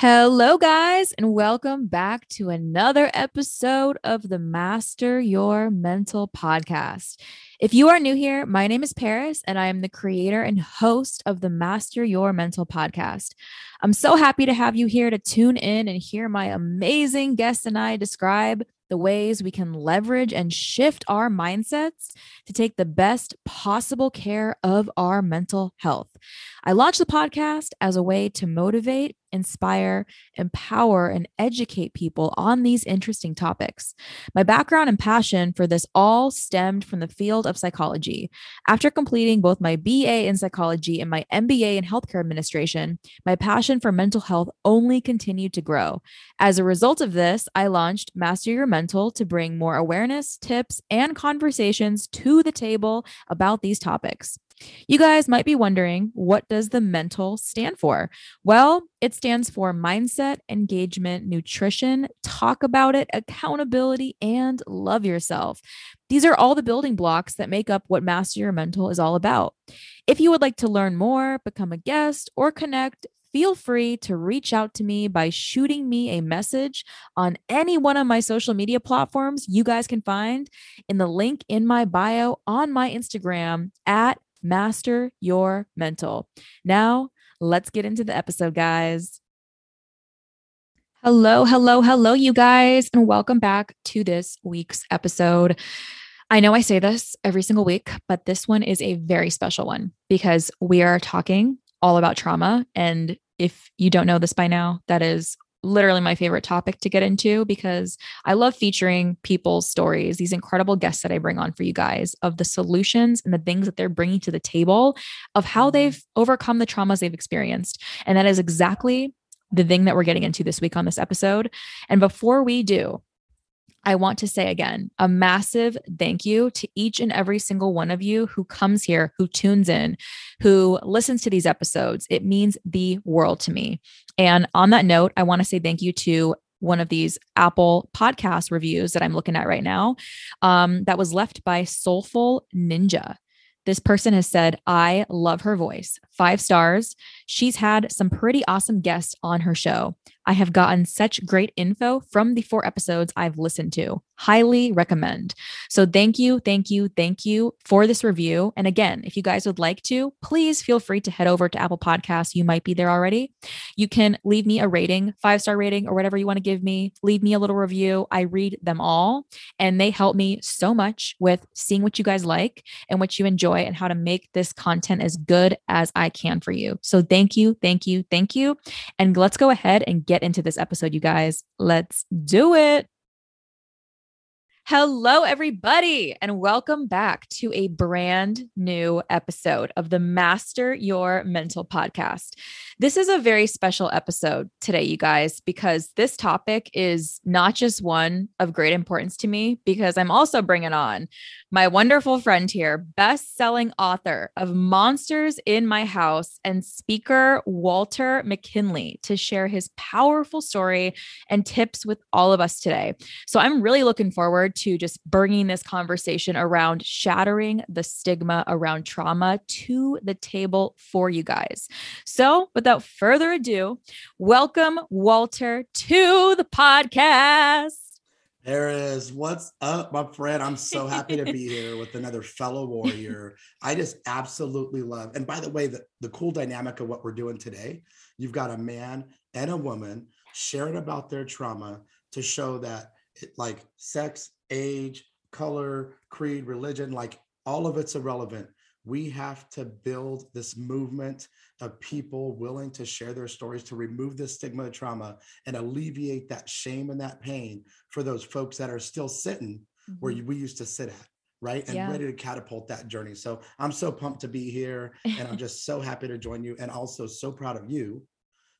Hello, guys, and welcome back to another episode of the Master Your Mental podcast. If you are new here, my name is Paris, and I am the creator and host of the Master Your Mental podcast. I'm so happy to have you here to tune in and hear my amazing guests and I describe the ways we can leverage and shift our mindsets to take the best possible care of our mental health. I launched the podcast as a way to motivate, inspire, empower, and educate people on these interesting topics. My background and passion for this all stemmed from the field of psychology. After completing both my BA in psychology and my MBA in healthcare administration, my passion for mental health only continued to grow. As a result of this, I launched Master Your Mental to bring more awareness, tips, and conversations to the table about these topics. You guys might be wondering, what does the mental stand for? Well, it stands for mindset, engagement, nutrition, talk about it, accountability, and love yourself. These are all the building blocks that make up what Master Your Mental is all about. If you would like to learn more, become a guest, or connect, feel free to reach out to me by shooting me a message on any one of my social media platforms you guys can find in the link in my bio on my Instagram at Master Your Mental. Now, let's get into the episode, guys. Hello, hello, hello, you guys, and welcome back to this week's episode. I know I say this every single week, but this one is a very special one because we are talking all about trauma. And if you don't know this by now, that is literally my favorite topic to get into because I love featuring people's stories, these incredible guests that I bring on for you guys of the solutions and the things that they're bringing to the table of how mm-hmm. they've overcome the traumas they've experienced. And that is exactly the thing that we're getting into this week on this episode. And before we do, I want to say again a massive thank you to each and every single one of you who comes here, who tunes in, who listens to these episodes. It means the world to me. And on that note, I want to say thank you to one of these Apple podcast reviews that I'm looking at right now um, that was left by Soulful Ninja. This person has said, I love her voice. Five stars. She's had some pretty awesome guests on her show. I have gotten such great info from the four episodes I've listened to. Highly recommend. So, thank you, thank you, thank you for this review. And again, if you guys would like to, please feel free to head over to Apple Podcasts. You might be there already. You can leave me a rating, five star rating, or whatever you want to give me. Leave me a little review. I read them all, and they help me so much with seeing what you guys like and what you enjoy and how to make this content as good as I can for you. So, thank you, thank you, thank you. And let's go ahead and get into this episode, you guys. Let's do it. Hello, everybody, and welcome back to a brand new episode of the Master Your Mental podcast. This is a very special episode today, you guys, because this topic is not just one of great importance to me, because I'm also bringing on my wonderful friend here, best selling author of Monsters in My House and speaker Walter McKinley, to share his powerful story and tips with all of us today. So I'm really looking forward to just bringing this conversation around shattering the stigma around trauma to the table for you guys. So without further ado, welcome Walter to the podcast. There is. What's up, my friend? I'm so happy to be here with another fellow warrior. I just absolutely love. And by the way, the, the cool dynamic of what we're doing today, you've got a man and a woman sharing about their trauma to show that it, like sex, age, color, creed, religion, like all of it's irrelevant. We have to build this movement of people willing to share their stories to remove the stigma of trauma and alleviate that shame and that pain for those folks that are still sitting mm-hmm. where we used to sit at right? And yeah. ready to catapult that journey. So i'm so pumped to be here and i'm just so happy to join you and also so proud of you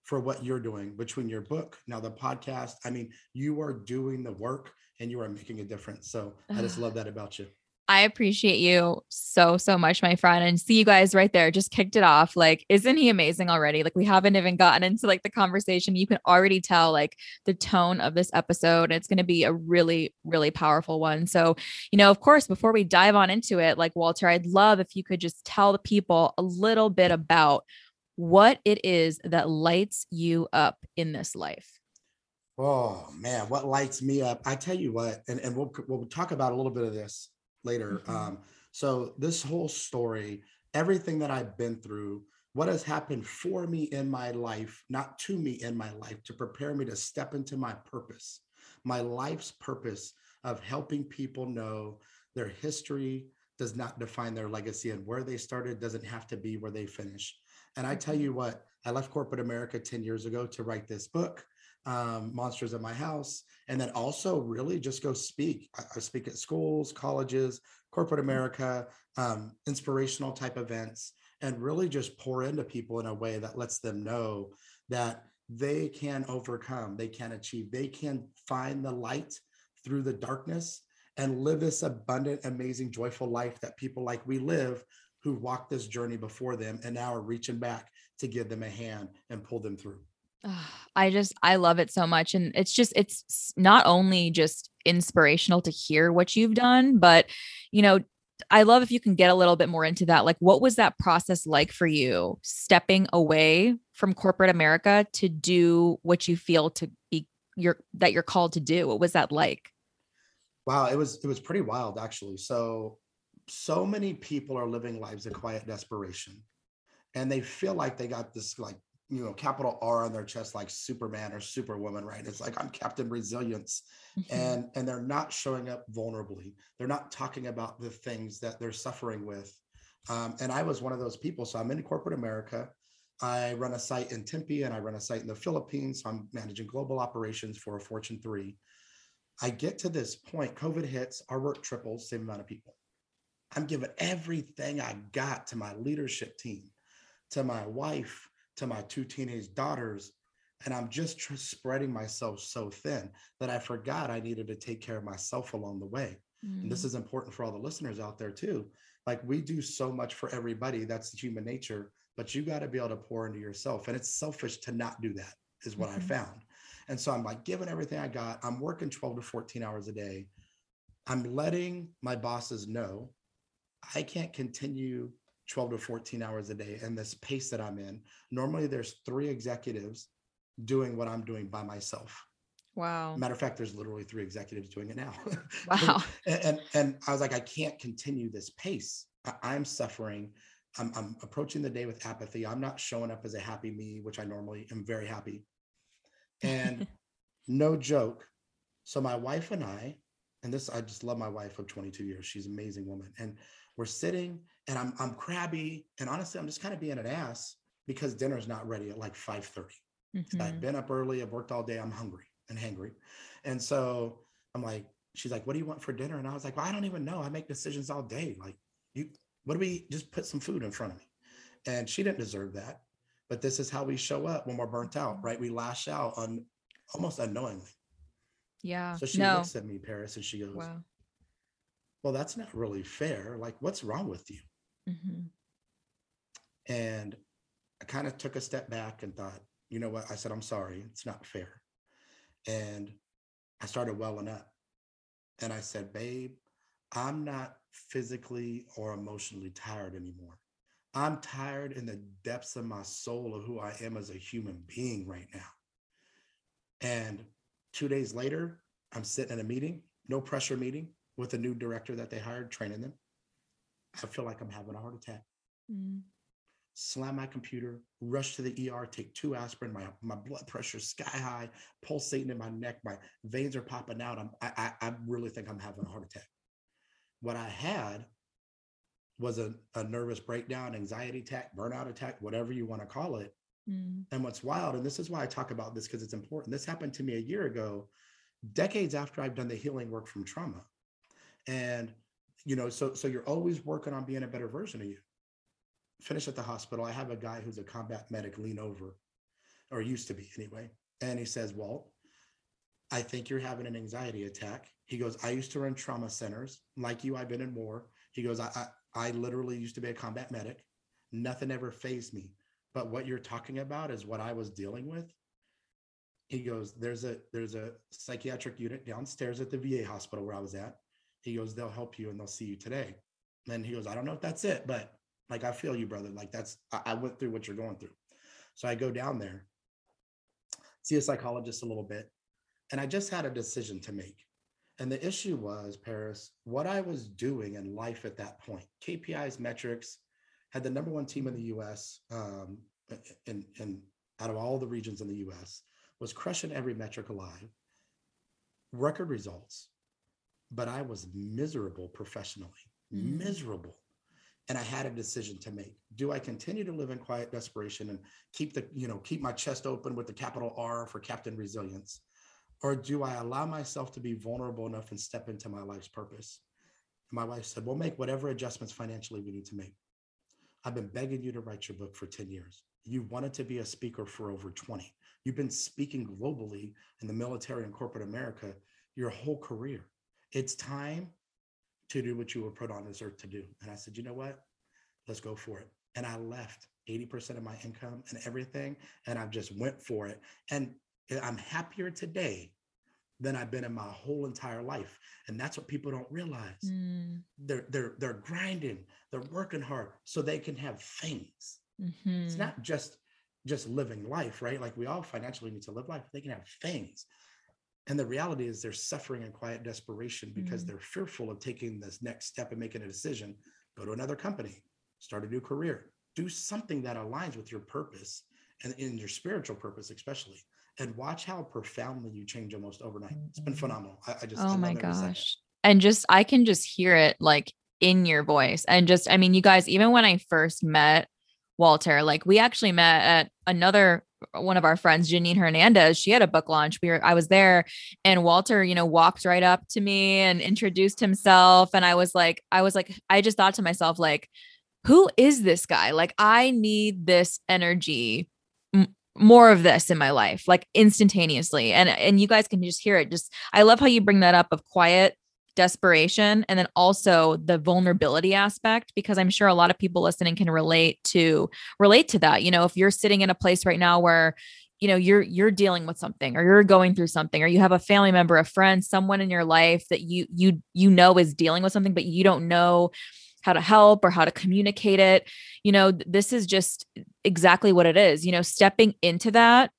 for what you're doing between your book now the podcast. I mean you are doing the work and you are making a difference. So i just love that about you I appreciate you so, so much, my friend. And see you guys right there. Just kicked it off. Like, isn't he amazing already? Like, we haven't even gotten into like the conversation. You can already tell like the tone of this episode. It's going to be a really, really powerful one. So, you know, of course, before we dive on into it, like, Walter, I'd love if you could just tell the people a little bit about what it is that lights you up in this life. Oh man, what lights me up? I tell you what, and, and we'll we'll talk about a little bit of this later. Mm-hmm. Um, so this whole story, everything that I've been through, what has happened for me in my life, not to me in my life, to prepare me to step into my purpose, my life's purpose of helping people know their history does not define their legacy and where they started doesn't have to be where they finish. And I tell mm-hmm. you what, I left corporate America 10 years ago to write this book, um, Monsters at My House, and then also really just go speak. I, I speak at schools, colleges, corporate mm-hmm. America, um, inspirational type events, and really just pour into people in a way that lets them know that they can overcome, they can achieve, they can find the light through the darkness and live this abundant, amazing, joyful life that people like we live who walked this journey before them and now are reaching back to give them a hand and pull them through. I just I love it so much and it's just it's not only just inspirational to hear what you've done but you know I love if you can get a little bit more into that like what was that process like for you stepping away from corporate America to do what you feel to be your that you're called to do what was that like Wow, it was it was pretty wild actually. So so many people are living lives of quiet desperation and they feel like they got this like you know capital r on their chest like superman or superwoman right? It's like i'm captain resilience. Mm-hmm. and and they're not showing up vulnerably. They're not talking about the things that they're suffering with. Um, and i was one of those people. So i'm in corporate america. I run a site in tempe and i run a site in the philippines. So i'm managing global operations for a fortune 3 i get to this point covid hits our work triples same amount of people. I'm giving everything I got to my leadership team, to my wife, to my two teenage daughters. And I'm just tr- spreading myself so thin that I forgot I needed to take care of myself along the way. Mm. And this mm. is important for all the listeners out there too. Like we do so much for everybody, that's human nature, but you got to be able to pour into yourself. And it's selfish to not do that, is what mm-hmm. I found. And so I'm like giving everything I got. I'm working 12 to 14 hours a day. I'm letting my bosses know I can't continue 12 to 14 hours a day and this pace that I'm in. Normally there's three executives doing what I'm doing by myself. Wow. Matter of fact, there's literally three executives doing it now. Wow. and, and, and I was like, I can't continue this pace. I, am suffering. I'm, I'm approaching the day with apathy. I'm not showing up as a happy me, which I normally am very happy. And no joke. So my wife and I, and this I just love my wife of 22 years. She's an amazing woman. And we're sitting and I'm I'm crabby and honestly I'm just kind of being an ass because dinner's not ready at like 5 30. Mm-hmm. I've been up early, I've worked all day, I'm hungry and hangry. And so I'm like, she's like, what do you want for dinner? And I was like, well, I don't even know. I make decisions all day. Like, you what do we just put some food in front of me? And she didn't deserve that. But this is how we show up when we're burnt out, right? We lash out on almost unknowingly. Yeah. So she no. looks at me, Paris, and she goes, wow well, that's not really fair. Like, what's wrong with you? Mm-hmm. And I kind of took a step back and thought, you know what? I said, I'm sorry. It's not fair. And I started welling up. And I said, babe, I'm not physically or emotionally tired anymore. I'm tired in the depths of my soul of who I am as a human being right now. And two days later, I'm sitting in a meeting, no pressure meeting with a new director that they hired, training them. I feel like I'm having a heart attack. Mm. Slam my computer, rush to the ER, take two aspirin. My my blood pressure sky high, pulsating in my neck. My veins are popping out. I'm I I really think I'm having a heart attack. What I had was a, a nervous breakdown, anxiety attack, burnout attack, whatever you want to call it. Mm. And what's wild, and this is why I talk about this because it's important. This happened to me a year ago, decades after I've done the healing work from trauma and you know so so you're always working on being a better version of you. Finish at the hospital. I have a guy who's a combat medic lean over or used to be anyway and he says well i think you're having an anxiety attack. He goes i used to run trauma centers. Like you i've been in war. He goes i i, I literally used to be a combat medic. Nothing ever phased me but what you're talking about is what i was dealing with. He goes there's a there's a psychiatric unit downstairs at the va hospital where i was at he goes, they'll help you and they'll see you today. And he goes, I don't know if that's it, but like I feel you, brother. Like that's I, I went through what you're going through. So I go down there, see a psychologist a little bit, and I just had a decision to make. And the issue was, Paris, what I was doing in life at that point, KPIs, metrics, had the number one team in the US um, and, and out of all the regions in the US, was crushing every metric alive, record results, but I was miserable professionally, mm. miserable. And I had a decision to make. Do I continue to live in quiet desperation and keep the, you know, keep my chest open with the capital R for Captain Resilience? Or do I allow myself to be vulnerable enough and step into my life's purpose? And my wife said, We'll make whatever adjustments financially we need to make. I've been begging you to write your book for 10 years. You wanted to be a speaker for over 20. You've been speaking globally in the military and corporate America your whole career. It's time to do what you were put on this earth to do. And I said, you know what? Let's go for it. And I left 80% of my income and everything. And I just went for it. And I'm happier today than I've been in my whole entire life. And that's what people don't realize. Mm. They're they're they're grinding, they're working hard so they can have things. Mm-hmm. It's not just just living life, right? Like we all financially need to live life. They can have things. And the reality is they're suffering in quiet desperation because mm. they're fearful of taking this next step and making a decision. Go to another company, start a new career, do something that aligns with your purpose and in your spiritual purpose, especially and watch how profoundly you change almost overnight. It's been mm-hmm. phenomenal. I, I just, oh I my gosh. And just, I can just hear it like in your voice. And just, I mean, you guys, even when I first met Walter, like we actually met at another uh, one of our friends, Janine Hernandez, she had a book launch. We were, I was there and Walter, you know, walked right up to me and introduced himself. And I was like, I was like, I just thought to myself, like, who is this guy? Like, I need this energy more of this in my life like instantaneously and and you guys can just hear it just i love how you bring that up of quiet desperation and then also the vulnerability aspect because i'm sure a lot of people listening can relate to relate to that you know if you're sitting in a place right now where you know you're you're dealing with something or you're going through something or you have a family member a friend someone in your life that you you you know is dealing with something but you don't know how to help or how to communicate it. You know, this is just exactly what it is, you know, stepping into that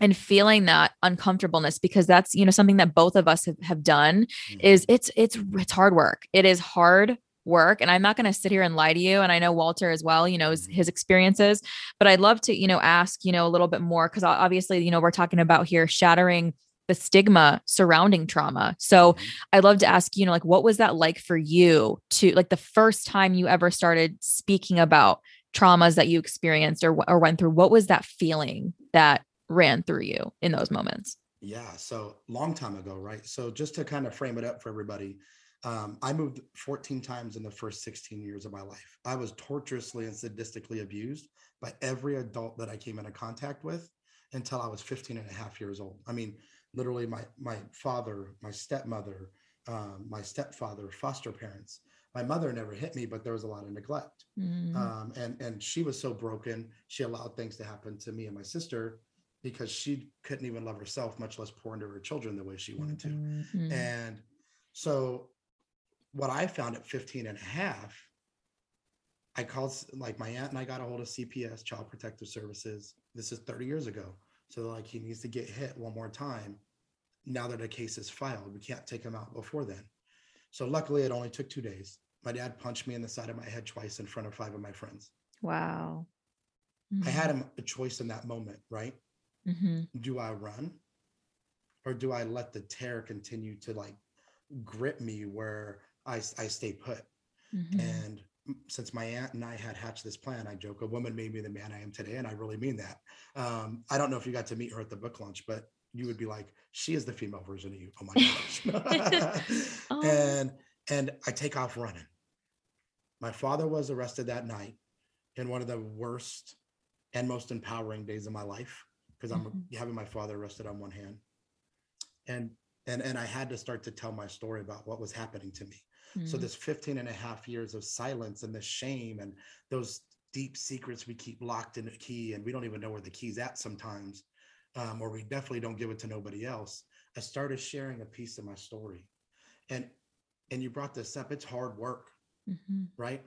and feeling that uncomfortableness because that's you know something that both of us have, have done mm-hmm. is it's it's it's hard work it is hard work and i'm not going to sit here and lie to you and i know walter as well you know his, mm-hmm. his experiences but i'd love to you know ask you know a little bit more because obviously you know we're talking about here shattering the stigma surrounding trauma. So mm-hmm. I'd love to ask, you know, like what was that like for you to like the first time you ever started speaking about traumas that you experienced or, or went through? What was that feeling that ran through you in those moments? Yeah. So long time ago, right? So just to kind of frame it up for everybody, um, I moved 14 times in the first 16 years of my life. I was torturously and sadistically abused by every adult that I came into contact with until I was 15 and a half years old. I mean, literally my my father, my stepmother, um, my stepfather, foster parents. My mother never hit me, but there was a lot of neglect, mm. um, and and she was so broken. She allowed things to happen to me and my sister because she couldn't even love herself, much less pour into her children the way she wanted to. Mm-hmm. And so, what I found at 15 and a half, I called like my aunt and I got a hold of CPS, Child Protective Services. This is 30 years ago. So like he needs to get hit one more time. Now that a case is filed, we can't take him out before then. So luckily, it only took two days. My dad punched me in the side of my head twice in front of five of my friends. Wow. Mm-hmm. I had mm-hmm. a choice in that moment, right? Mm-hmm. Do I run or do I let the terror continue to like grip me where I, I stay put? Mm-hmm. And since my aunt and I had hatched this plan, I joke a woman made me the man I am today, and I really mean that. Um, I don't know if you got to meet her at the book launch, but you would be like, she is the female version of you. Oh my gosh! oh. And and I take off running. My father was arrested that night in one of the worst and most empowering days of my life because I'm mm-hmm. having my father arrested on one hand, and and and I had to start to tell my story about what was happening to me Mm-hmm. So this 15 and a half years of silence and the shame and those deep secrets we keep locked in a key and we don't even know where the key's at sometimes, um, or we definitely don't give it to nobody else. I started sharing a piece of my story. And and you brought this up, it's hard work, mm-hmm. right?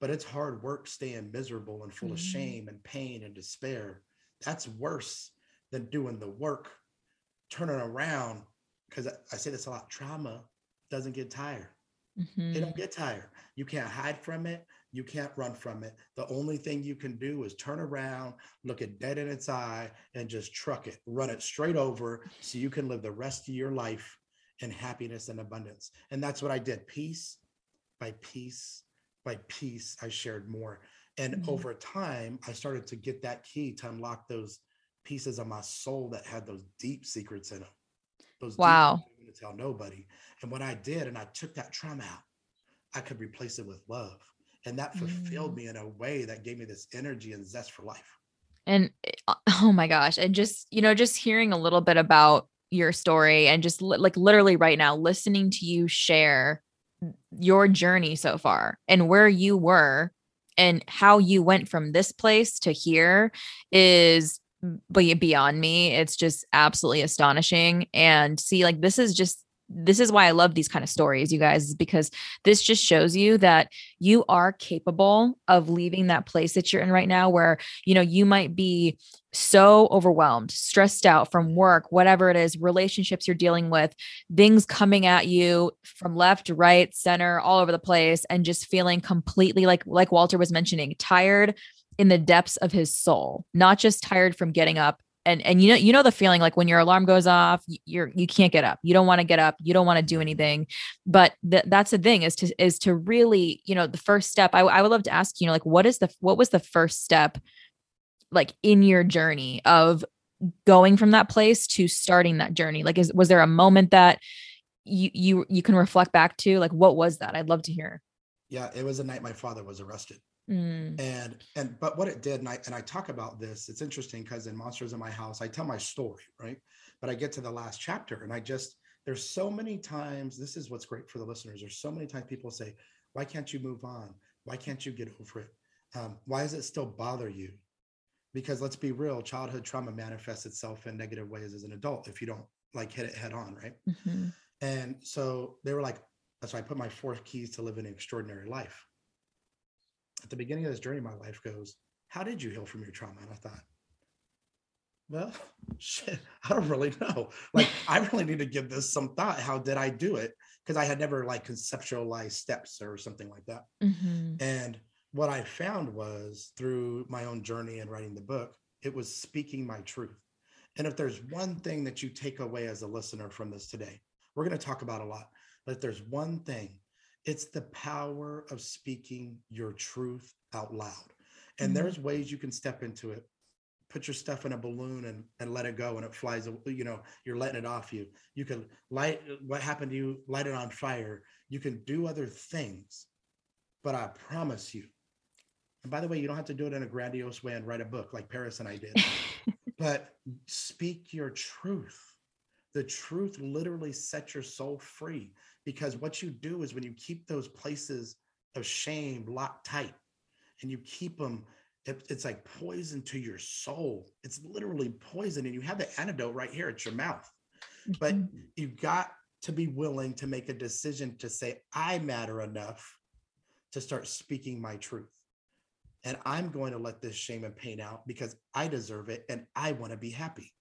But it's hard work staying miserable and full mm-hmm. of shame and pain and despair. That's worse than doing the work, turning around. Because I say this a lot trauma doesn't get tired. Mm-hmm. They don't get tired. You can't hide from it. You can't run from it. The only thing you can do is turn around, look it dead in its eye, and just truck it, run it straight over so you can live the rest of your life in happiness and abundance. And that's what I did. Piece by piece by piece, I shared more. And mm-hmm. over time, I started to get that key to unlock those pieces of my soul that had those deep secrets in them. Those wow. to tell nobody. And what I did, and I took that trauma out, I could replace it with love. And that fulfilled mm. me in a way that gave me this energy and zest for life. And uh, oh my gosh. And just, you know, just hearing a little bit about your story and just li- like literally right now, listening to you share your journey so far and where you were and how you went from this place to here is beyond me. It's just absolutely astonishing. And see, like, this is just this is why I love these kind of stories, you guys, because this just shows you that you are capable of leaving that place that you're in right now where, you know, you might be so overwhelmed, stressed out from work, whatever it is, relationships you're dealing with, things coming at you from left, right, center, all over the place, and just feeling completely like, like Walter was mentioning, tired in the depths of his soul, not just tired from getting up. And and you know you know the feeling like when your alarm goes off you're you can't get up. You don't want to get up. You don't want to do anything. But th- that's the thing is to is to really you know the first step I, I would love to ask you know like what is the what was the first step like in your journey of going from that place to starting that journey like is was there a moment that you you you can reflect back to like what was that i'd love to hear yeah it was the night my father was arrested Mm. And and but what it did, and I and I talk about this, it's interesting because in Monsters in My House, I tell my story, right? But I get to the last chapter and I just there's so many times, this is what's great for the listeners. There's so many times people say, Why can't you move on? Why can't you get over it? Um, why does it still bother you? Because let's be real, childhood trauma manifests itself in negative ways as an adult if you don't like hit it head on, right? Mm-hmm. And so they were like, that's why I put my four keys to living an extraordinary life at the beginning of this journey, my wife goes, How did you heal from your trauma? And I thought, well, shit, I don't really know. Like, I really need to give this some thought. How did I do it? Because I had never like conceptualized steps or something like that. Mm-hmm. And what I found was through my own journey and writing the book, it was speaking my truth. And if there's one thing that you take away as a listener from this today, we're going to talk about a lot, but if there's one thing it's the power of speaking your truth out loud. And mm-hmm. there's ways you can step into it. Put your stuff in a balloon and, and let it go and it flies, you know, you're letting it off you. You can light what happened to you, light it on fire. You can do other things. But I promise you, and by the way, you don't have to do it in a grandiose way and write a book like Paris and I did, but speak your truth. The truth literally sets your soul free because what you do is when you keep those places of shame locked tight and you keep them it's like poison to your soul it's literally poison and you have the antidote right here at your mouth but mm-hmm. you've got to be willing to make a decision to say i matter enough to start speaking my truth and i'm going to let this shame and pain out because i deserve it and i want to be happy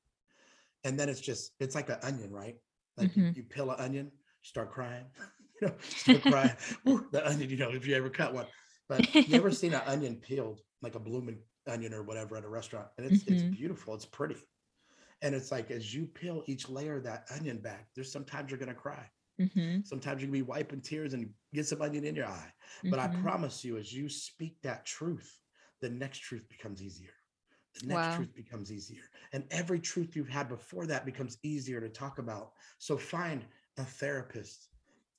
and then it's just it's like an onion right like mm-hmm. you, you peel an onion start crying. you know, start crying. the onion, you know, if you ever cut one. But you ever seen an onion peeled, like a blooming onion or whatever at a restaurant? And it's mm-hmm. it's beautiful, it's pretty. And it's like as you peel each layer of that onion back, there's sometimes you're gonna cry. Mm-hmm. Sometimes you can be wiping tears and get some onion in your eye. But I mm-hmm. promise you, as you speak that truth, the next truth becomes easier. The next wow. truth becomes easier. And every truth you've had before that becomes easier to talk about. So find a therapist,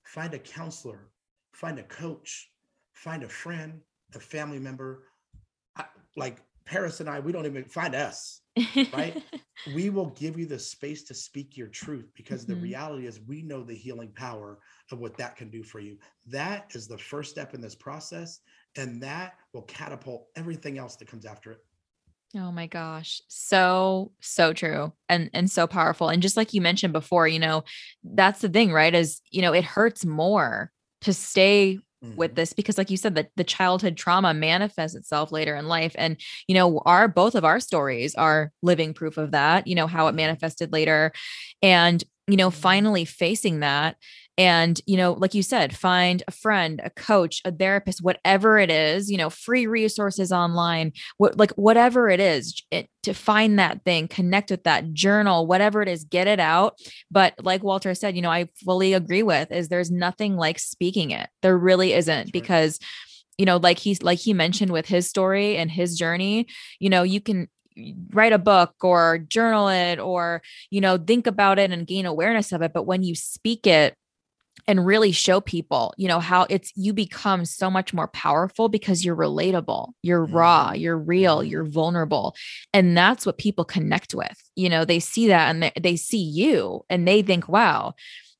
find a counselor, find a coach, find a friend, a family member. I, like Paris and I, we don't even find us, right? we will give you the space to speak your truth because mm-hmm. the reality is we know the healing power of what that can do for you. That is the first step in this process, and that will catapult everything else that comes after it. Oh my gosh. So so true and and so powerful. And just like you mentioned before, you know, that's the thing, right? Is, you know, it hurts more to stay with Mhm. this because like you said that the childhood trauma manifests itself later in life and you know our both of our stories are living proof of that you know how it manifested later and you know Mhm. finally facing that and you know like you said find a friend a coach a therapist whatever it is you know free resources online what like whatever it is it, to find that thing connect with that journal whatever it is get it out. But like walter said you know i fully agree with is there's nothing like speaking it. There really isn't right. because you know like he's like he mentioned with his story and his journey you know you can write a book or journal it or you know think about it and gain awareness of it. But when you speak it and really show people you know how it's you become so much more powerful because you're relatable you're raw Mhm. you're real Mhm. you're vulnerable and that's what people connect with you know they see that and they, they see you and they think wow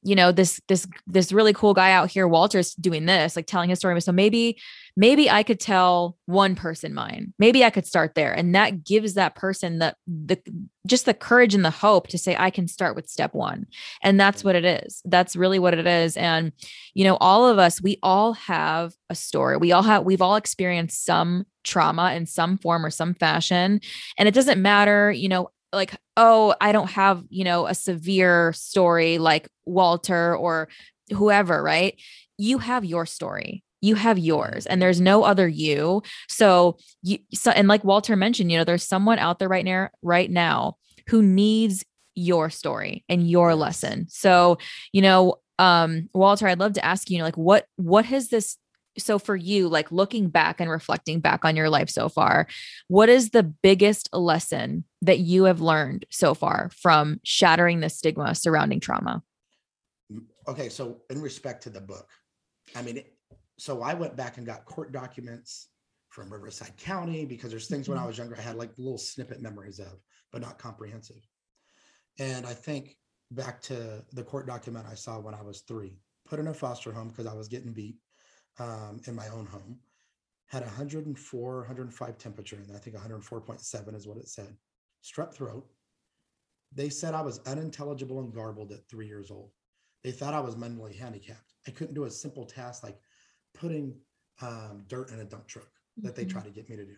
you know this this this really cool guy out here walter's doing this like telling his story. So maybe maybe i could tell one person mine. Maybe i could start there. And that gives that person the the just the courage and the hope to say i can start with step one. And that's what it is. That's really what it is. And you know all of us we all have a story. We all have we've all experienced some trauma in some form or some fashion. And it doesn't matter you know like oh i don't have you know a severe story like walter or whoever right? You have your story. You have yours and there's no other you. So you so and like walter mentioned you know there's someone out there right now right now who needs your story and your lesson. So you know um walter i'd love to ask you, you know like what what has this so for you like looking back and reflecting back on your life so far what is the biggest lesson that you have learned so far from shattering the stigma surrounding trauma Okay, so in respect to the book, I mean, so I went back and got court documents from Riverside County because there's things when I Mhm. was younger I had like little snippet memories of, but not comprehensive. And I think back to the court document I saw when I was three, put in a foster home because I was getting beat um, in my own home, had 104, 105 temperature, and I think 104.7 is what it said. Strep throat. They said I was unintelligible and garbled at three years old. They thought I was mentally handicapped. I couldn't do a simple task like putting um, dirt in a dump truck that they Mhm. tried to get me to do.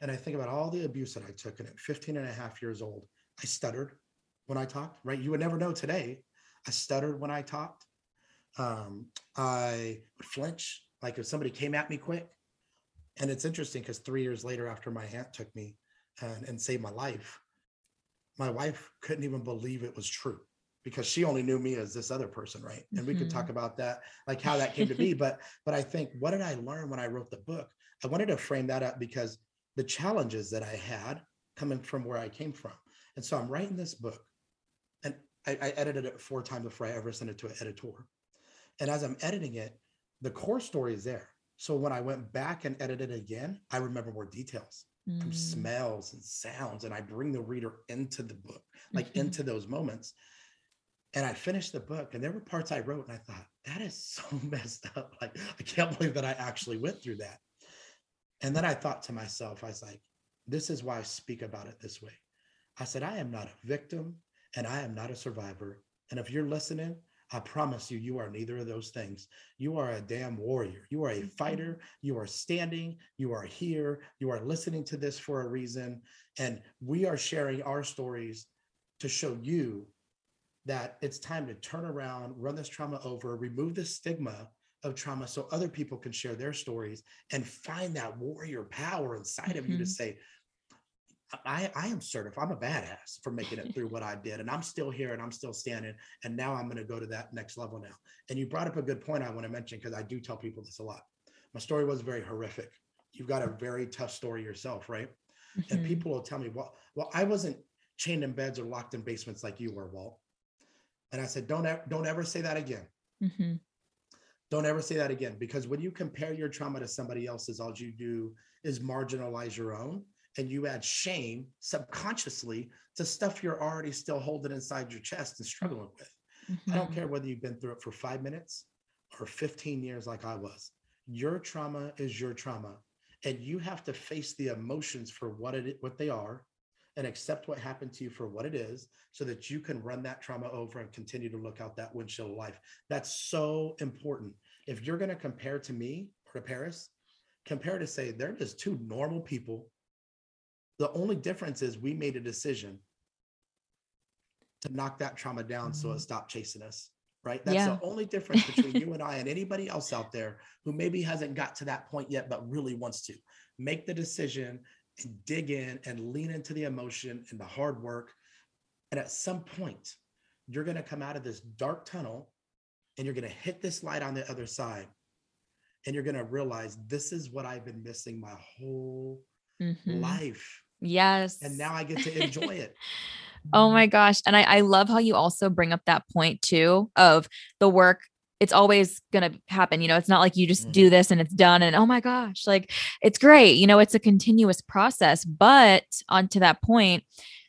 And I think about all the abuse that I took. And at 15 and a half years old, I stuttered when I talked, right? You would never know today. I stuttered when I talked. Um, I would flinch, like if somebody came at me quick. And it's interesting because three years later, after my aunt took me and, and saved my life, my wife couldn't even believe it was true because she only knew me as this other person, right? And we could talk mm-hmm. about that, like how that came to be. But but I think what did I learn when I wrote the book? I wanted to frame that up because the challenges that I had coming from where I came from. And so I'm writing this book and I, I edited it four times before I ever sent it to an editor. And as I'm editing it, the core story is there. So when I went back and edited it again, I remember more details from Mm. smells and sounds. And I bring the reader into the book, like Mhm. into those moments. And I finished the book, and there were parts I wrote, and I thought, that is so messed up. Like, I can't believe that I actually went through that. And then I thought to myself, I was like, this is why I speak about it this way. I said, I am not a victim and I am not a survivor. And if you're listening, I promise you, you are neither of those things. You are a damn warrior. You are a Mhm. fighter. You are standing. You are here. You are listening to this for a reason. And we are sharing our stories to show you that it's time to turn around, run this trauma over, remove the stigma of trauma so other people can share their stories and find that warrior power inside of you to Mhm. say, I, I am certified. I'm a badass for making it through what I did. And I'm still here and I'm still standing. And now I'm going to go to that next level now. And you brought up a good point I want to mention because I do tell people this a lot. My story was very horrific. You've got a very tough story yourself, right? And Mhm. people will tell me, well, well, I wasn't chained in beds or locked in basements like you were, Walt. And I said, don't ever, don't ever say that again. Mhm. Don't ever say that again. Because when you compare your trauma to somebody else's, all you do is marginalize your own and you add shame subconsciously to stuff you're already still holding inside your chest and struggling with. I don't Mhm. care whether you've been through it for five minutes or 15 years like I was. Your trauma is your trauma. And you have to face the emotions for what it what they are and accept what happened to you for what it is so that you can run that trauma over and continue to look out that windshield of life. That's so important if you're going to compare to me or to Paris, compare to say they're just two normal people. The only difference is we made a decision to knock that trauma down so Mhm. it stopped chasing us. Right. That's Yeah. the only difference between you and I and anybody else out there who maybe hasn't got to that point yet, but really wants to make the decision and dig in and lean into the emotion and the hard work. And at some point, you're going to come out of this dark tunnel and you're going to hit this light on the other side. And you're going to realize this is what I've been missing my whole Mhm. life. Yes. And now I get to enjoy it. Oh my gosh. And I, I love how you also bring up that point too of the work. It's always going to happen. You know, it's not like you just Mhm. do this and it's done. And oh my gosh, like it's great. You know, it's a continuous process. But onto that point,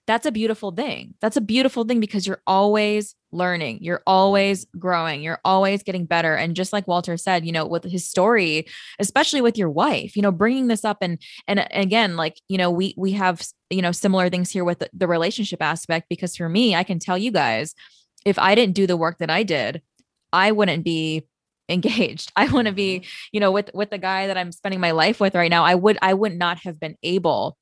that's a beautiful thing. That's a beautiful thing because you're always learning, you're always growing, you're always getting better. And just like Walter said, you know, with his story, especially with your wife, you know, bringing this up and and again, like you know, we we have you know similar things here with the, the relationship aspect because for me, I can tell you guys, if I didn't do the work that I did, I wouldn't be engaged. I wouldn't be, mm-hmm. you know, with with the guy that I'm spending my life with right now. I would I would not have been able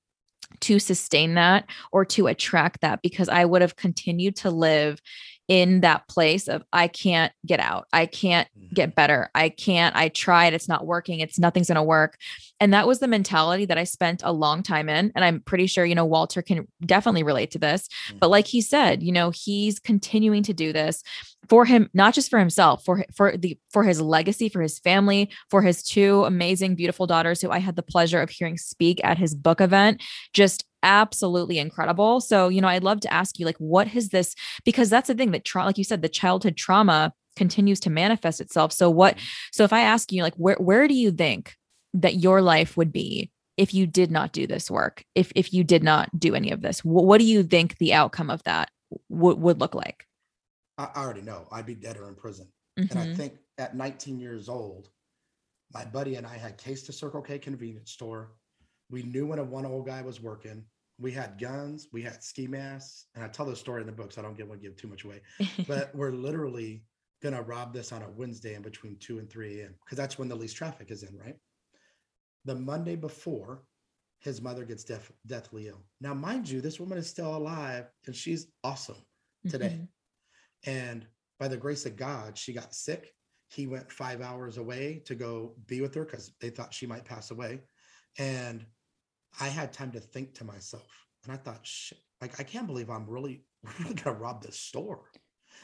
to sustain that or to attract that because I would have continued to live in that place of I can't get out. I can't Mhm. get better. I can't. I tried. It's not working. It's nothing's going to work. And that was the mentality that I spent a long time in. And I'm pretty sure, you know, Walter can definitely relate to this. But Mhm. like he said, you know, he's continuing to do this for him, not just for himself, for for the for his legacy, for his family, for his two amazing, beautiful daughters who I had the pleasure of hearing speak at his book event. Just absolutely incredible. So, you know, I'd love to ask you, like, what has this? Because that's the thing that, tra- like you said, the childhood trauma continues to manifest itself. So, what? So, if I ask you, like, where where do you think that your life would be if you did not do this work? If if you did not do any of this, what, what do you think the outcome of that would would look like? I I already know I'd be dead or in prison. And I Mhm. think at 19 years old, my buddy and I had case to Circle K convenience store. We knew when a one old guy was working. We had guns, we had ski masks, and I tell this story in the book, so I don't get want to give too much away. But we're literally gonna rob this on a Wednesday in between two and three a.m. because that's when the least traffic is in, right? The Monday before, his mother gets death, deathly ill. Now, mind you, this woman is still alive and she's awesome today. Mhm. And by the grace of God, she got sick. He went five hours away to go be with her because they thought she might pass away. And I had time to think to myself. And I thought, shit, like, I can't believe I'm really, really to rob this store.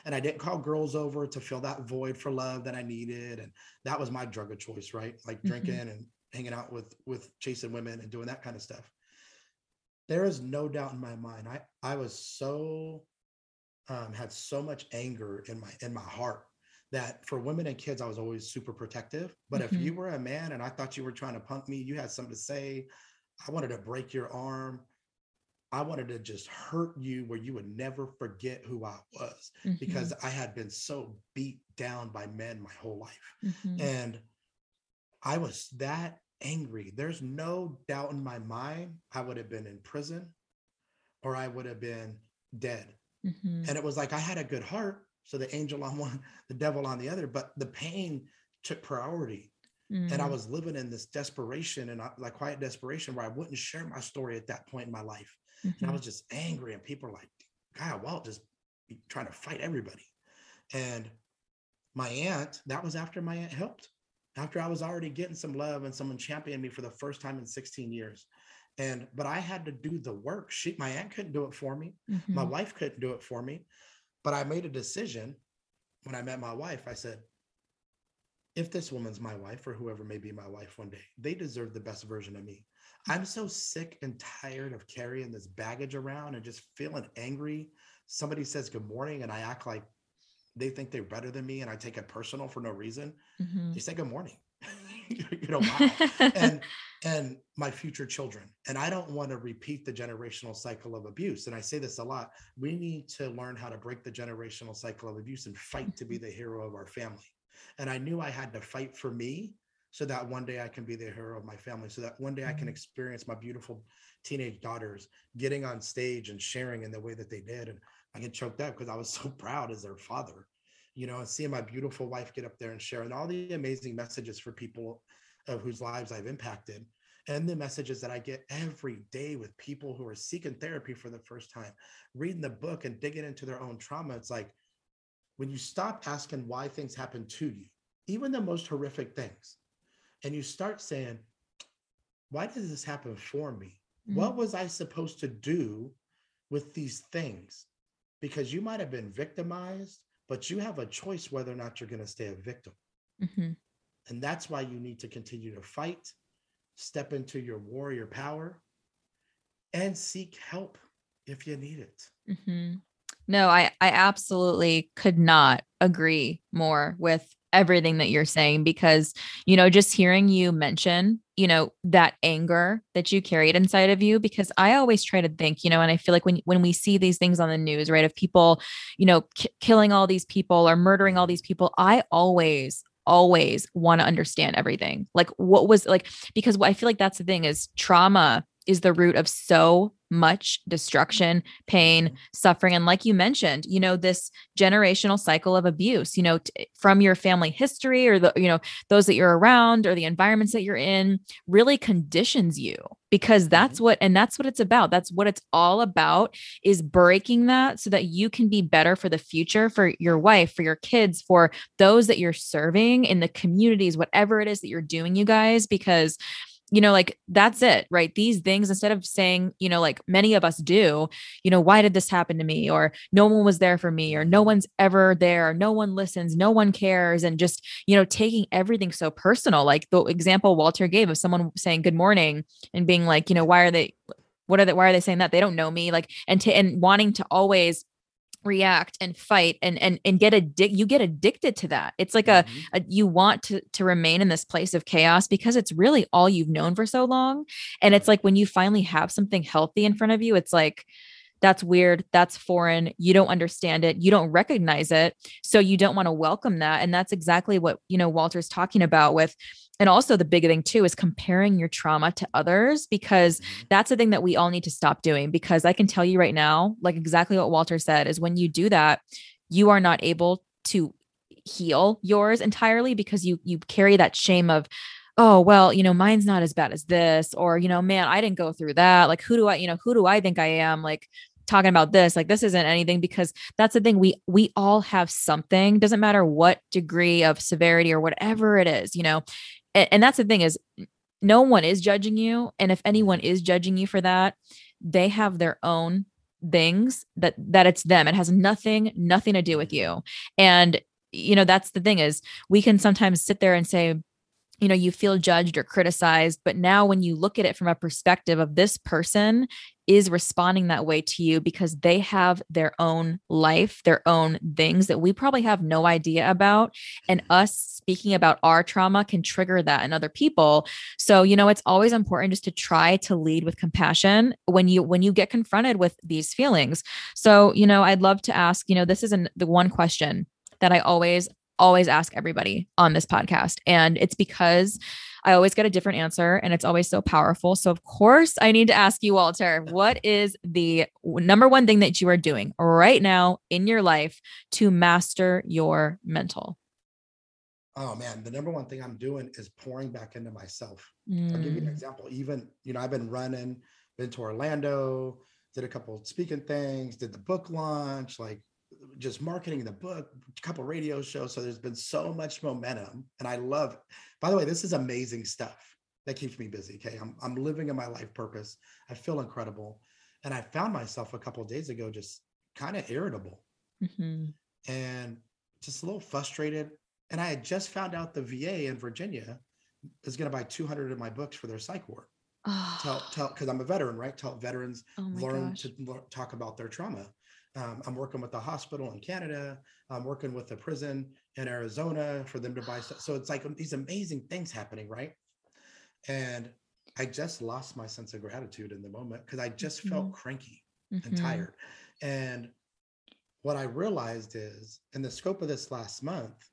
And I didn't call girls over to fill that void for love that I needed. And that was my drug of choice, right? Like Mhm. drinking and hanging out with with chasing women and doing that kind of stuff. There is no doubt in my mind. I I was so um, had so much anger in my in my heart that for women and kids I was always super protective. But Mhm. if you were a man and I thought you were trying to punk me, you had something to say. I wanted to break your arm. I wanted to just hurt you where you would never forget who I was Mhm. because I had been so beat down by men my whole life. Mhm. And I was that angry. There's no doubt in my mind I would have been in prison or I would have been dead. Mhm. And it was like I had a good heart. So the angel on one, the devil on the other, but the pain took priority. And I Mm. was living in this desperation and I- like quiet desperation where I wouldn't share my story at that point in my life. And I Mhm. was just angry. And people are like, God, Walt just be trying to fight everybody. And my aunt, that was after my aunt helped, after I was already getting some love and someone championed me for the first time in 16 years. And but I had to do the work. She my aunt couldn't do it for me. My Mhm. wife couldn't do it for me. But I made a decision when I met my wife. I said, if this woman's my wife or whoever may be my wife one day, they deserve the best version of me. I'm so sick and tired of carrying this baggage around and just feeling angry. Somebody says good morning and I act like they think they're better than me and I take it personal for no reason. Mhm. They say good morning. you know, wow. and and my future children. And I don't want to repeat the generational cycle of abuse. And I say this a lot. We need to learn how to break the generational cycle of abuse and fight to be the hero of our family. And I knew I had to fight for me so that one day I can be the hero of my family, so that one day I can Mhm. experience my beautiful teenage daughters getting on stage and sharing in the way that they did. And I get choked up because I was so proud as their father. you know, and seeing my beautiful wife get up there and share and all the amazing messages for people of whose lives I've impacted and the messages that I get every day with people who are seeking therapy for the first time, reading the book and digging into their own trauma. It's like when you stop asking why things happen to you, even the most horrific things, and you start saying, why did this happen for me? Mm-hmm. What was I supposed to do with these things? Because you might have been victimized, but you have a choice whether or not you're going to stay a victim. Mm-hmm. And that's why you need to continue to fight step into your warrior power and seek help if you need it. Mm-hmm. No, I, I absolutely could not agree more with everything that you're saying because, you know, just hearing you mention, you know, that anger that you carried inside of you, because I always try to think, you know, and I feel like when, when we see these things on the news, right, of people, you know, k- killing all these people or murdering all these people, I always, always want to understand everything. Like what was like because I feel like that's the thing is trauma is the root of so much destruction, pain, mm-hmm. suffering and like you mentioned, you know this generational cycle of abuse, you know t- from your family history or the you know those that you're around or the environments that you're in really conditions you because that's mm-hmm. what and that's what it's about that's what it's all about is breaking that so that you can be better for the future for your wife for your kids for those that you're serving in the communities whatever it is that you're doing you guys because you know like that's it right? These things instead of saying you know like many of us do you know why did this happen to me? or no one was there for me or no one's ever there no one listens no one cares and just you know taking everything so personal. Like the example walter gave of someone saying good morning and being like you know why are they what are they why are they saying that? They don't know me like and to and wanting to always react and fight and and and get addicted you get addicted to that. It's like mm-hmm. a, a, you want to to remain in this place of chaos because it's really all you've known for so long. And it's like when you finally have something healthy in front of you it's like that's weird. That's foreign. You don't understand it. You don't recognize it. So you don't want to welcome that. And that's exactly what you know walter's talking about with and also the big thing too is comparing your trauma to others because mm-hmm. that's the thing that we all need to stop doing because i can tell you right now like exactly what walter said is when you do that you are not able to heal yours entirely because you you carry that shame of oh well you know mine's not as bad as this or you know man i didn't go through that. Like who do i you know who do i think i am? Like talking about this like this isn't anything because that's the thing we we all have something doesn't matter what degree of severity or whatever it is you know? And, and that's the thing is no one is judging you and if anyone is judging you for that they have their own things that that it's them. It has nothing nothing to do with you. And you know that's the thing is we can sometimes sit there and say you know you feel judged or criticized but now when you look at it from a perspective of this person is responding that way to you because they have their own life their own things that we probably have no idea about. And mm-hmm. us speaking about our trauma can trigger that in other people. So you know it's always important just to try to lead with compassion when you when you get confronted with these feelings. So you know i'd love to ask you know this is an, the one question that I always always ask everybody on this podcast. And it's because I always get a different answer and it's always so powerful. So, of course, I need to ask you, Walter, what is the number one thing that you are doing right now in your life to master your mental? Oh man, the number one thing I'm doing is pouring back into myself. Mm. I'll give you an mm. example. Even, you know, I've been running, been to Orlando, did a couple speaking things, did the book launch, like just marketing the book, a couple radio shows. So there's been so much momentum, and I love. It. By the way, this is amazing stuff that keeps me busy. Okay, I'm I'm living in my life purpose. I feel incredible, and I found myself a couple days ago just kind of irritable mm-hmm. and just a little frustrated. And I had just found out the VA in Virginia is going to buy 200 of my books for their psych ward. Oh. Tell tell because I'm a veteran, right? Tell veterans oh learn gosh. to talk about their trauma. Um, I'm working with the hospital in Canada. I'm working with the prison in Arizona for them to buy stuff. So it's like these amazing things happening, right? And I just lost my sense of gratitude in the moment because I just mm-hmm. felt cranky mm-hmm. and tired. And what I realized is in the scope of this last month,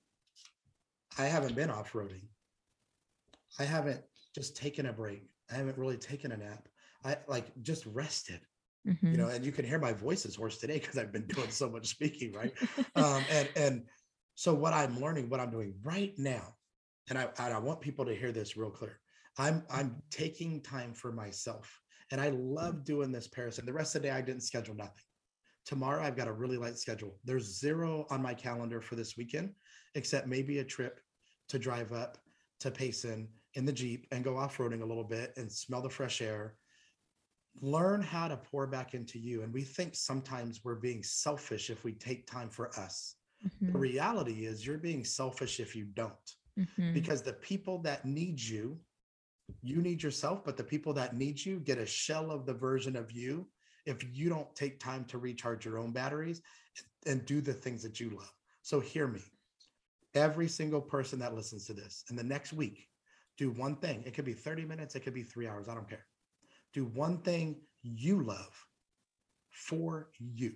I haven't been off roading. I haven't just taken a break. I haven't really taken a nap. I like just rested mm-hmm. you know and you can hear my voice is hoarse today because i've been doing so much speaking right um, and and So what I'm learning, what I'm doing right now, and I, and I want people to hear this real clear. I'm I'm taking time for myself. And I love doing this, Paris. And the rest of the day, I didn't schedule nothing. Tomorrow, I've got a really light schedule. There's zero on my calendar for this weekend, except maybe a trip to drive up to Payson in the Jeep and go off roading a little bit and smell the fresh air. Learn how to pour back into you. And we think sometimes we're being selfish if we take time for us. Mm-hmm. The reality is, you're being selfish if you don't, mm-hmm. because the people that need you you need yourself, but the people that need you get a shell of the version of you if you don't take time to recharge your own batteries and do the things that you love. So hear me. Every single person that listens to this in the next week, do one thing. It could be 30 minutes, it could be three hours. I don't care. Do one thing you love for you,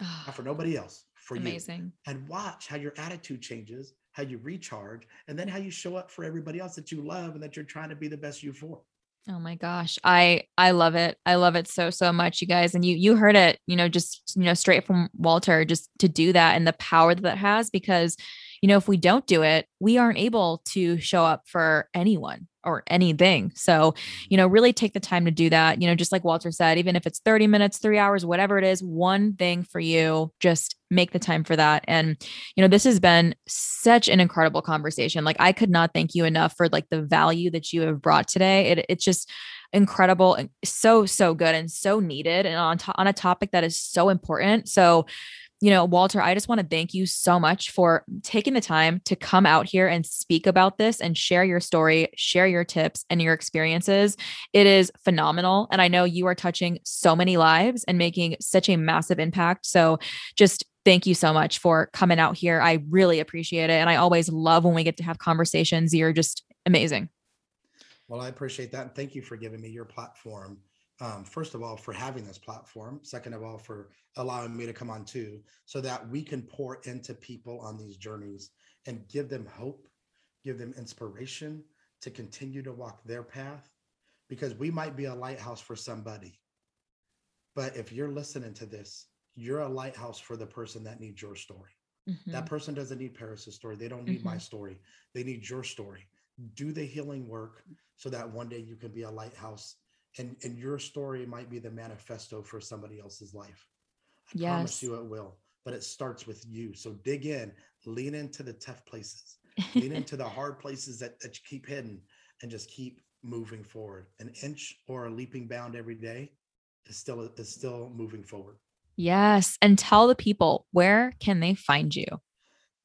not for ah, nobody else, for Amazing. you. Amazing. And watch how your attitude changes how you recharge, and then how you show up for everybody else that you love and that you're trying to be the best you for. Oh my gosh. I I love it. I love it so so much you guys and you you heard it, you know, just you know straight from Walter just to do that and the power that that has because you know if we don't do it, we aren't able to show up for anyone or anything. So, you know, really take the time to do that. You know, just like Walter said, even if it's 30 minutes, three hours, whatever it is, one thing for you, just make the time for that. And, you know, this has been such an incredible conversation. Like, I could not thank you enough for like the value that you have brought today. It, it's just, incredible and so so good and so needed and on to- on a topic that is so important so you know, Walter, I just want to thank you so much for taking the time to come out here and speak about this and share your story, share your tips and your experiences. It is phenomenal. And I know you are touching so many lives and making such a massive impact. So just thank you so much for coming out here. I really appreciate it. And I always love when we get to have conversations. You're just amazing. Well, I appreciate that. And thank you for giving me your platform um, first of all, for having this platform. Second of all, for allowing me to come on too, so that we can pour into people on these journeys and give them hope, give them inspiration to continue to walk their path. Because we might be a lighthouse for somebody. But if you're listening to this, you're a lighthouse for the person that needs your story. Mm-hmm. That person doesn't need Paris's story. They don't need mm-hmm. my story. They need your story. Do the healing work so that one day you can be a lighthouse and and your story might be the manifesto for somebody else's life. I yes. promise you it will but it starts with you. So dig in lean into the tough places lean into the hard places that, that you keep hidden and just keep moving forward. An inch or a leaping bound every day is still is still moving forward. Yes and tell the people where can they find you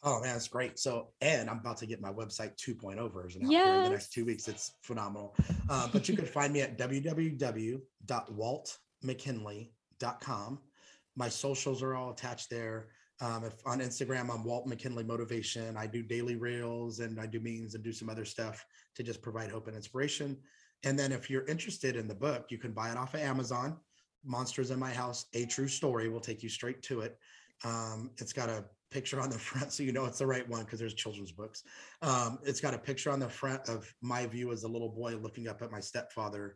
Oh man, it's great. So, and I'm about to get my website 2.0 version out yes. here in the next two weeks. It's phenomenal. Uh, but you can find me at www.waltmckinley.com. My socials are all attached there. Um, if on Instagram, I'm Walt McKinley Motivation. I do daily reels and I do meetings and do some other stuff to just provide hope and inspiration. And then if you're interested in the book, you can buy it off of Amazon. Monsters in My House, A True Story will take you straight to it. Um, it's got a picture on the front so you know it's the right one because there's children's books. Um, it's got a picture on the front of my view as a little boy looking up at my stepfather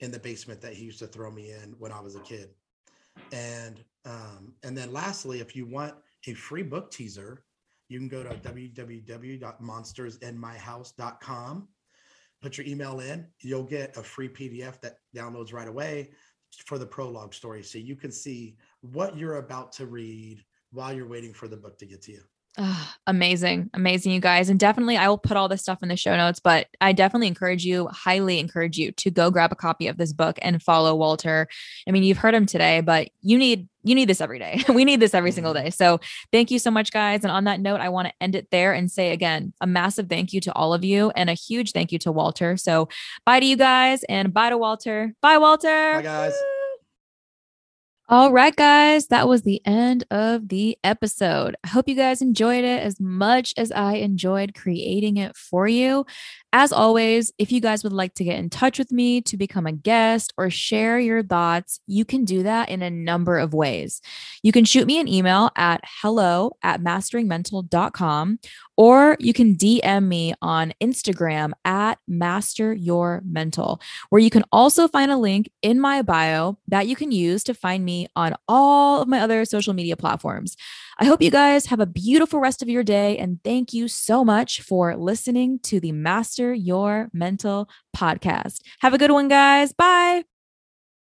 in the basement that he used to throw me in when I was a kid. And um, and then lastly, if you want a free book teaser, you can go to www.monstersinmyhouse.com. Put your email in, you'll get a free PDF that downloads right away for the prologue story. So you can see what you're about to read while you're waiting for the book to get to you. amazing, amazing, you guys. And definitely, I will put all this stuff in the show notes, but I definitely encourage you, highly encourage you to go grab a copy of this book and follow Walter. I mean, you've heard him today, but you need you need this every day. we need this every single mm-hmm. day. So thank you so much, guys. And on that note, I want to end it there and say again, a massive thank you to all of you and a huge thank you to Walter. So bye to you guys and bye to Walter. Bye, Walter. Bye, guys. All right, guys, that was the end of the episode. I hope you guys enjoyed it as much as I enjoyed creating it for you. As always, if you guys would like to get in touch with me to become a guest or share your thoughts, you can do that in a number of ways. You can shoot me an email at hello at masteringmental.com or you can DM me on Instagram at master your mental, where you can also find a link in my bio that you can use to find me on all of my other social media platforms. I hope you guys have a beautiful rest of your day. And thank you so much for listening to the Master Your Mental podcast. Have a good one, guys. Bye.